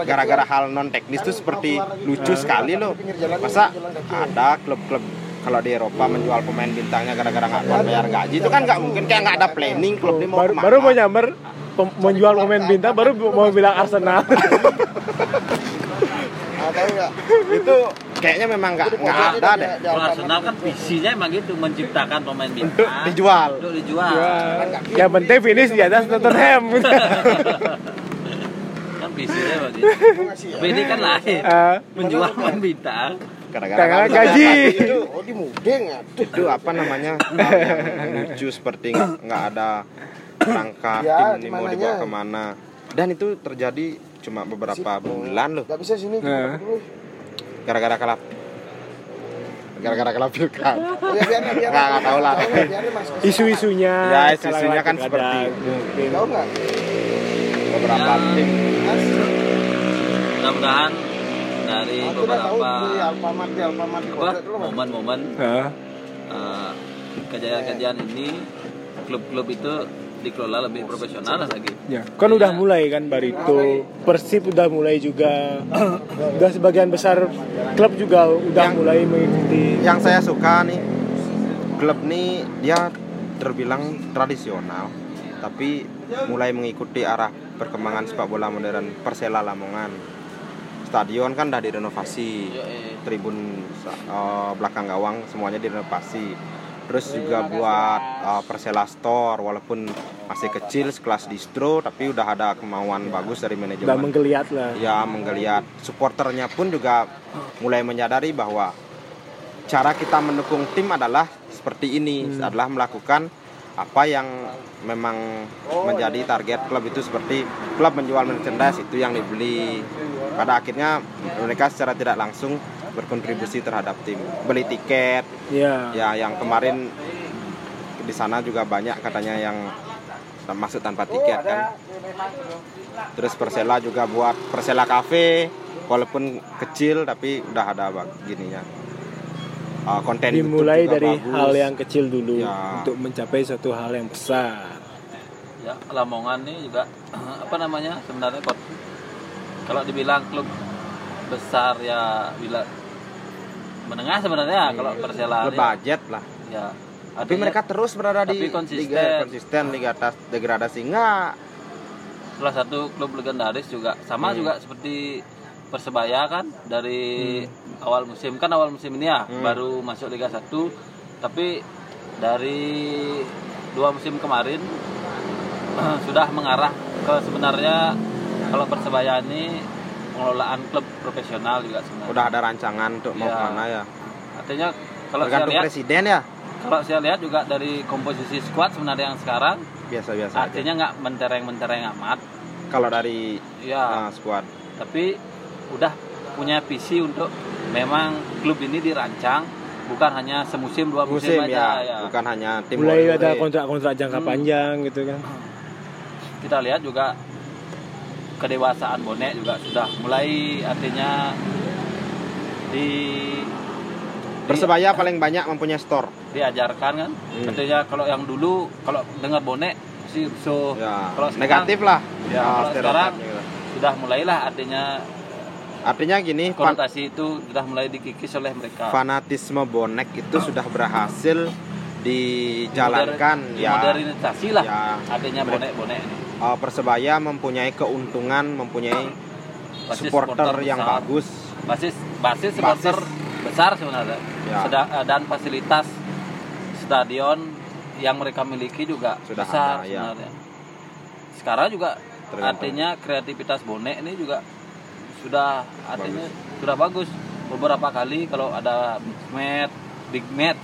gara-gara hal non teknis itu seperti lucu sekali loh. Masa ada klub-klub kalau di Eropa menjual pemain bintangnya gara-gara nggak kuat bayar gaji itu kan nggak mungkin kayak nggak ada planning klub ini mau Baru, ke mana. baru mau nyamber pem- menjual pemain bintang baru mau bilang Arsenal. itu kayaknya memang nggak nggak ada deh Kalau Arsenal kan visinya emang gitu menciptakan pemain untuk bintang dijual untuk dijual. Ya, yang penting finish di atas Tottenham. kan visinya begitu. Tapi ini kan lain. Ah, Menjual pemain bintang. gara-gara Karena nggak gaji. itu itu apa namanya lucu seperti nggak ada rangka Ya, tim ini mau dibawa ke mana dan itu terjadi cuma beberapa bulan loh Gak bisa sini. Nah. Gara-gara kalah gara-gara kalah pilkada Oh, ya, Nggak, nggak tahu lah. Isu-isunya Ya, isu-isunya kan seperti itu. Tahu nggak? beberapa Ya. tim Mudah-mudahan dari aku beberapa di Alfamart di Alfamart di apa Kota dulu mas. momen-momen eh, kejayaan-kejayaan ini klub-klub itu dikelola lebih profesional lagi. ya. Kan udah mulai kan Barito, Persib udah mulai juga. udah sebagian besar klub juga udah Yang- mulai mengikuti. yang saya suka nih klub nih dia terbilang tradisional tapi mulai mengikuti arah perkembangan sepak bola modern Persela Lamongan stadion kan udah direnovasi tribun uh, belakang gawang semuanya direnovasi terus juga buat uh, Persela Store walaupun masih kecil sekelas distro tapi udah ada kemauan bagus dari Udah manajemen menggeliat lah. ya menggeliat supporternya pun juga mulai menyadari bahwa cara kita mendukung tim adalah seperti ini Hmm. adalah melakukan apa yang memang menjadi target klub itu seperti klub menjual merchandise itu yang dibeli pada akhirnya mereka secara tidak langsung berkontribusi terhadap tim beli tiket Ya. ya yang kemarin di sana juga banyak katanya yang masuk tanpa tiket kan terus Persela juga buat Persela Cafe walaupun kecil tapi udah ada gininya Uh, konten YouTube Dimulai dari bagus. hal yang kecil dulu Ya. untuk mencapai suatu hal yang besar. Ya, Lamongan ini juga apa namanya sebenarnya kalau dibilang klub besar ya bila menengah sebenarnya kalau Persela ini, berbudget lah. Ya tapi artinya mereka terus berada di tapi konsisten. liga konsisten. liga atas degradasi. Enggak salah satu klub legendaris juga. Sama Hmm. juga seperti Persebaya kan dari awal musim. Kan awal musim ini ya Hmm. baru masuk Liga 1 tapi dari dua musim kemarin sudah mengarah ke sebenarnya kalau Persebaya ini pengelolaan klub profesional juga sebenarnya. Udah ada rancangan untuk mau Ya. ke mana ya? Artinya kalau saya tergantung lihat presiden ya? Kalau saya lihat juga dari komposisi squad sebenarnya yang sekarang biasa-biasa aja. artinya nggak mentereng-mentereng amat. Kalau dari ya uh, squad. Tapi udah punya visi untuk memang klub ini dirancang bukan hanya semusim dua musim, musim aja ya, bukan hanya tim Mulai ada kontrak-kontrak jangka Hmm. panjang gitu kan. kita lihat juga kedewasaan bonek juga sudah mulai artinya di di- Persebaya paling banyak mempunyai store. diajarkan kan Hmm. artinya kalau yang dulu kalau dengar bonek si so Ya, kalau sekarang- negatif lah. ya Ah, kalau sekarang gitu. sudah mulailah artinya Artinya gini, konotasi itu sudah mulai dikikis oleh mereka fanatisme bonek itu sudah berhasil dijalankan Moder- ya. modernisasi lah Ya, artinya bonek-bonek ini uh, Persebaya mempunyai keuntungan, mempunyai Basis supporter yang besar. bagus. basis basis supporter besar sebenarnya Ya. Seda- eh, dan fasilitas stadion yang mereka miliki juga Sudah besar ada, ya. sebenarnya sekarang juga Tergantung. artinya kreativitas bonek ini juga sudah artinya sudah bagus beberapa kali kalau ada big match big match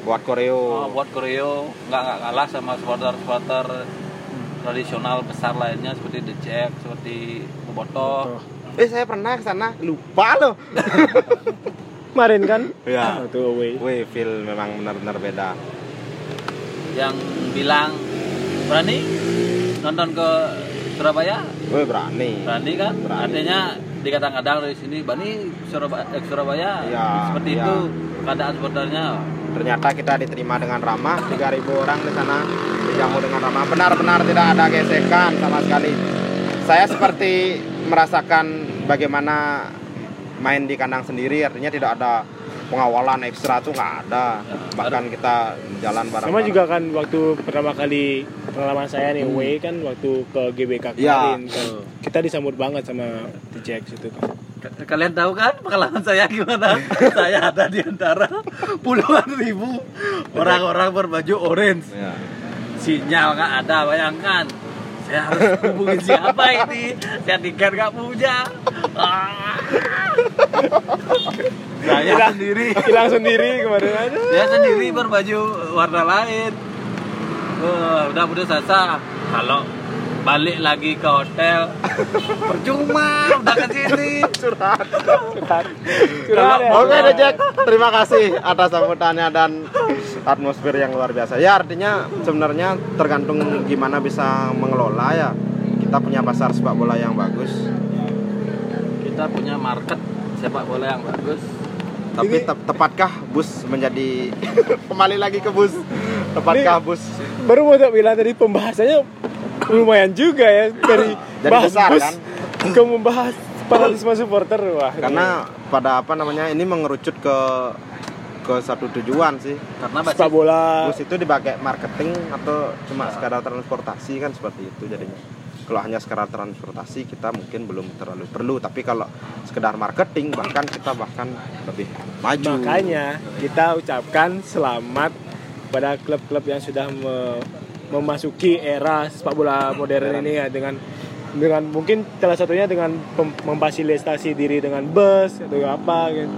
Buat koreo. oh, buat koreo nggak nggak kalah sama supporter supporter tradisional besar lainnya seperti The Jack seperti Bobotoh Eh saya pernah ke sana, lupa loh. Kemarin kan? Ya. Waktu away. Wih, feel memang benar-benar beda. yang bilang berani nonton ke Surabaya Wih, berani. berani kan Berani. artinya dikadang-kadang dari sini Bani Surabaya, eh, Surabaya Ya, seperti ya. itu keadaan supporternya Ternyata kita diterima dengan ramah, 3000 orang di sana dijamu dengan ramah. Benar-benar tidak ada gesekan sama sekali. Saya seperti merasakan bagaimana main di kandang sendiri, artinya tidak ada pengawalan ekstra tuh nggak ada. Bahkan kita jalan bareng. Sama juga kan waktu pertama kali pengalaman saya nih away kan waktu ke GBK Ya. kemarin kan. Kita disambut banget sama TJX itu kan. Kalian tahu kan pengalaman saya gimana? Saya ada di antara puluhan ribu orang-orang berbaju orange. Ya. sinyal nggak ada bayangkan. Saya harus hubungin siapa ini? Saya tiket nggak punya. Ah. saya Hilang- sendiri. Hilang sendiri kemarin aja. dia sendiri berbaju warna lain. Wah, udah putus asa kalau balik lagi ke hotel percuma udah ke sini Curhat. Curhat ya. Oke deh Jack, terima kasih atas sambutannya dan atmosfer yang luar biasa. Ya artinya sebenarnya tergantung gimana bisa mengelola ya. Kita punya pasar sepak bola yang bagus, kita punya market sepak bola yang bagus tapi te- tepatkah bus menjadi kembali lagi ke bus? Tepatkah bus? Baru mau bilang tadi pembahasannya lumayan juga ya dari Jadi bahas besar, bus kan? ke membahas fanatisme supporter wah. Karena pada apa namanya ini mengerucut ke ke satu tujuan sih. karena sepak basis bola Bus itu dipakai marketing atau cuma sekadar transportasi kan seperti itu jadinya. Kalau hanya sekadar transportasi kita mungkin belum terlalu perlu, tapi kalau sekedar marketing bahkan kita bahkan lebih maju. Makanya kita ucapkan selamat pada klub-klub yang sudah me- memasuki era sepak bola modern ini ya dengan dengan mungkin salah satunya dengan memfasilitasi diri dengan bus atau apa gitu.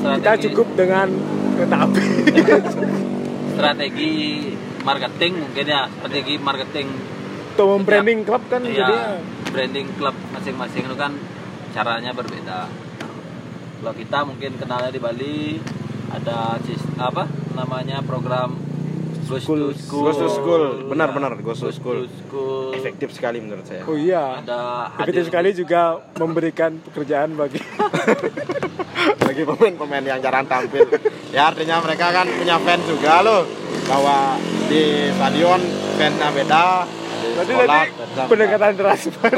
Kita strategi, cukup dengan kereta api. strategi marketing mungkin ya strategi marketing Untuk membranding klub kan ya jadinya branding klub masing-masing itu kan caranya berbeda kalau kita mungkin kenalnya di Bali ada apa namanya program Goes School. to School Goes to School. Benar, Ya, benar, Goes to School. School. efektif sekali menurut saya. Oh iya. ada Efektif hadir- sekali juga memberikan pekerjaan bagi Bagi pemain-pemain yang jarang tampil. ya artinya mereka kan punya fans juga loh. Bahwa di stadion fansnya beda. Di Berarti sekolah tadi pendekatan transfer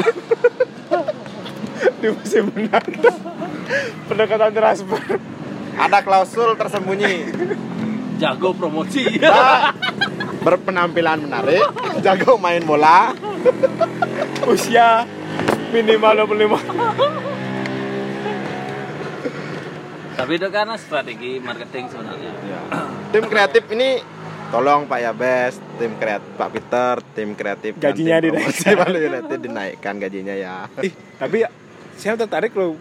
di musim mendatang. pendekatan transfer. Ada klausul tersembunyi. Jago promosi. Nah, berpenampilan menarik, jago main bola, Usia minimal 25 tapi itu karena strategi marketing sebenarnya. Tim kreatif ini tolong Pak Yabes, tim kreatif Pak Peter, tim kreatif Gajinya tim promosi. Dinaikkan. Bali United dinaikkan gajinya ya. Ih, tapi saya tertarik loh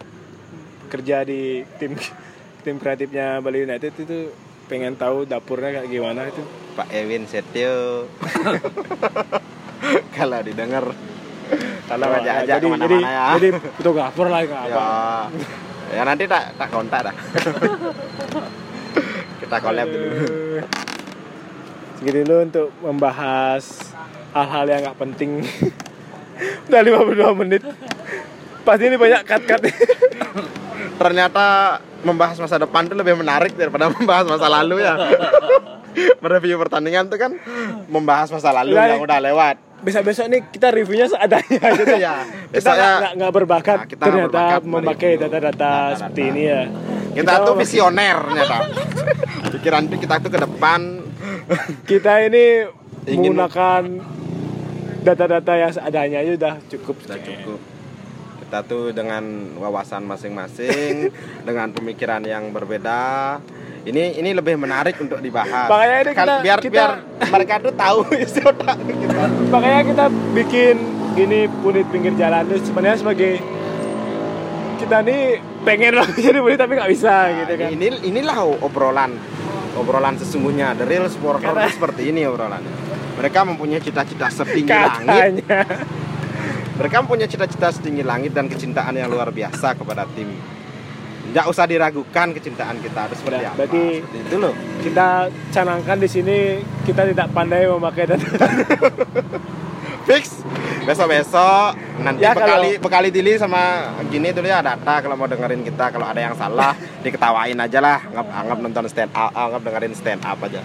kerja di tim tim kreatifnya Bali United itu pengen tahu dapurnya kayak gimana itu. Pak Ewin Setio. Kalau didengar kalau Oh, aja ya, aja jadi, jadi, ke mana-mana ya. jadi fotografer lah ya. apa. ya nanti tak tak kontak dah. Kita collab dulu. Eh, gitu dulu untuk membahas hal-hal yang nggak penting udah 52 menit pasti ini banyak cut-cut Ternyata membahas masa depan itu lebih menarik daripada membahas masa lalu ya. Mereview pertandingan itu kan membahas masa lalu Lah, yang udah lewat. besok-besok nih kita reviewnya seadanya aja tuh. Ya, kita nggak- berbakat Nah, kita ternyata berbakat memakai mereview data-data data-data. seperti ini ya kita tuh visioner ternyata. Pikiran kita tuh ke depan kita ini Ingin- menggunakan data-data yang seadanya aja udah cukup sudah cukup. Kita tuh dengan wawasan masing-masing, dengan pemikiran yang berbeda. Ini ini lebih menarik untuk dibahas. Makanya ini kita- biar kita- biar mereka tuh tahu isi otak kita. makanya kita bikin gini punit pinggir jalan itu sebenarnya sebagai kita nih pengen loh jadi punit tapi nggak bisa gitu kan Nah, Ini inilah obrolan obrolan sesungguhnya. The real supporter seperti ini obrolannya. Mereka mempunyai cita-cita setinggi langit. Mereka mempunyai cita-cita setinggi langit dan kecintaan yang luar biasa kepada tim. Tidak usah diragukan kecintaan kita itu seperti Udah, apa. berarti- Seperti itu loh. kita canangkan di sini kita tidak pandai memakai data Fix. Besok-besok nanti Ya, bekali bekali dili sama gini tuh ya data kalau mau dengerin kita kalau ada yang salah diketawain aja lah anggap anggap nonton stand up anggap dengerin stand up aja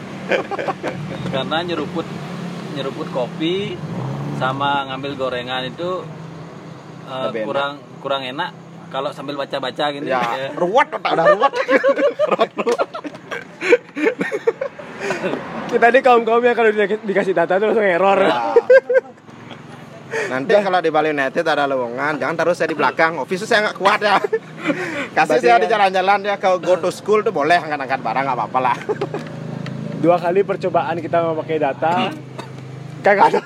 karena nyeruput nyeruput kopi sama ngambil gorengan itu eh, Lebih enak. kurang kurang enak kalau sambil baca-baca gini ya ya. ruwet otak udah ruwet ruwet ruwet kita nih kaum kaum yang kalau di- dikasih data tuh langsung error Ya. Nanti kalau di Bali United ada lowongan, jangan taruh saya di belakang. Office saya nggak kuat ya. Kasih Berarti saya ya- di jalan-jalan ya kalau go to school tuh boleh angkat-angkat barang nggak apa-apa lah. dua kali percobaan kita memakai data kagak ada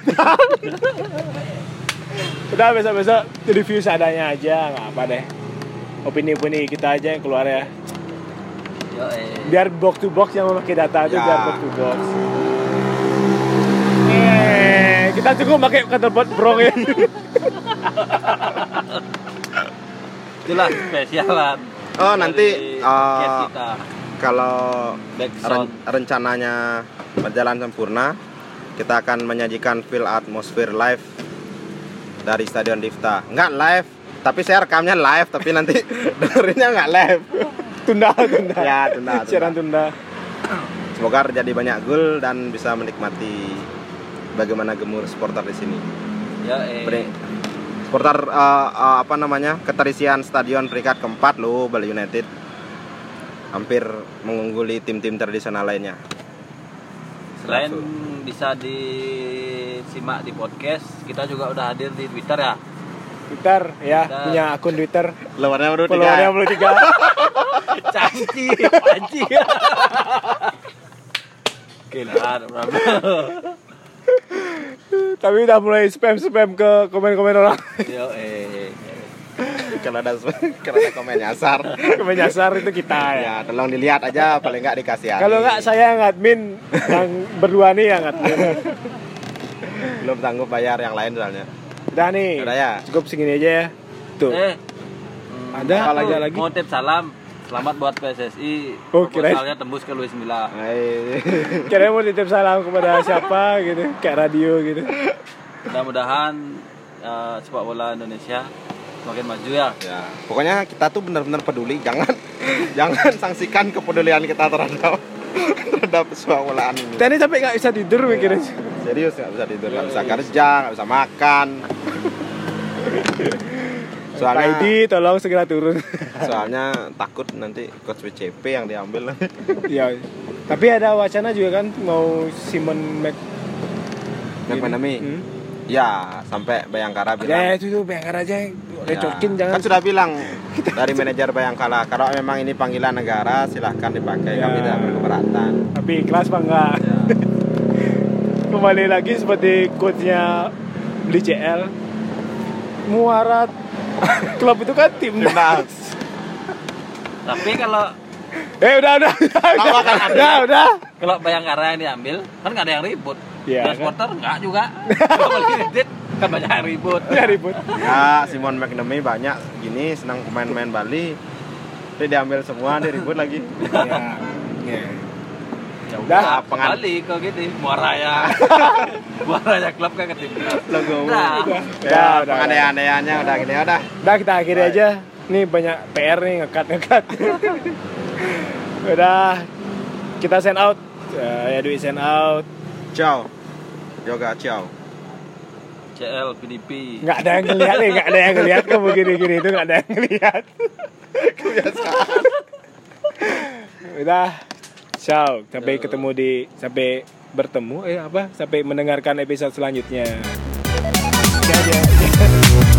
udah besok besok review seadanya aja nggak apa deh. Opini-opini kita aja yang keluar ya. Yo, biar box to box yang memakai data itu Ya. biar box to box. Eh kita cukup pakai kantor bot bro ya. Itulah spesialan Oh, nanti, kita. Kalau ren- rencananya berjalan sempurna, kita akan menyajikan feel atmosfer live dari Stadion Difta. Nggak live, tapi saya rekamnya live, tapi nanti dengerinnya nggak live. tunda tunda Ya, tunda, tunda. siaran tunda Semoga terjadi banyak gol dan bisa menikmati bagaimana gemur supporter di sini. Yo, eh. Beri- Supporter eh, eh, apa namanya keterisian stadion peringkat keempat loh Bali United hampir mengungguli tim-tim tradisional lainnya. Selain bisa disimak di podcast kita juga udah hadir di Twitter ya Twitter ya Twitter. punya akun Twitter Lawannya baru followernya belum tiga Canci, panci. Berapa? tapi udah mulai spam spam ke komen komen orang Yo, eh. Kalau ada kalau ada komen nyasar, komen nyasar itu kita ya ya tolong dilihat aja paling nggak dikasih kalau nggak saya yang admin yang berdua nih yang admin belum sanggup bayar yang lain soalnya. udah nih Udah ya? cukup segini aja ya tuh Eh. Ada, apa ada lagi? Mau tip salam. Selamat buat PSSI. Oh. Proposalnya tembus ke Luis Milla. Kira mau titip salam kepada siapa gitu kayak radio gitu Mudah-mudahan eh, sepak bola Indonesia semakin maju ya. Ya, pokoknya kita tuh benar-benar peduli, jangan jangan sanksikan kepedulian kita terhadap terhadap sepak bolaan ini. Tadi sampai nggak bisa tidur mikirin Serius nggak bisa tidur, nggak bisa kerja, nggak bisa makan. Soalnya, Idi tolong segera turun soalnya takut nanti coach WCP yang diambil. ya tapi ada wacana juga kan mau Simon Mac McManamy. Hmm. Ya, sampai Bayangkara ya bilang. itu tuh Bayangkara aja Ya, recokin jangan Kan sudah bilang dari manajer Bayangkara, kalau memang ini panggilan negara silahkan dipakai, Ya. kami tidak berkeberatan. tapi ikhlas apa enggak Ya. kembali lagi seperti coachnya beli CL muarat klub itu kan timnas Tapi kalau eh udah udah udah udah, kan ada. udah, udah. kalau Bayangkara yang diambil kan nggak ada yang ribut. Iya, Dan kan? supporter nggak juga. Bali kan banyak ribut. ya ribut Ya, Simon McNamee banyak gini senang pemain-pemain Bali. Dia diambil semua, dia ribut lagi. ya, ya. Ya Dah. udah, Pengan- kembali ke gitu, Muaraya. Muaraya klub kan ke timnas. Logo. Nah, Ya, udah. penganiayaan-penganiaannya udah gini udah. Udah kita akhiri aja. Nih banyak PR nih ngekat ngekat. Udah kita send out. Ya, ya Dwi send out. Ciao. Yoga ciao. CL PDP. Nggak ada yang ngeliat nih, nggak ada yang ngeliat kamu gini-gini itu nggak ada yang ngeliat. Kebiasaan. Udah. Ciao. Sampai ketemu di sampai bertemu eh apa? Sampai mendengarkan episode selanjutnya. Oke aja.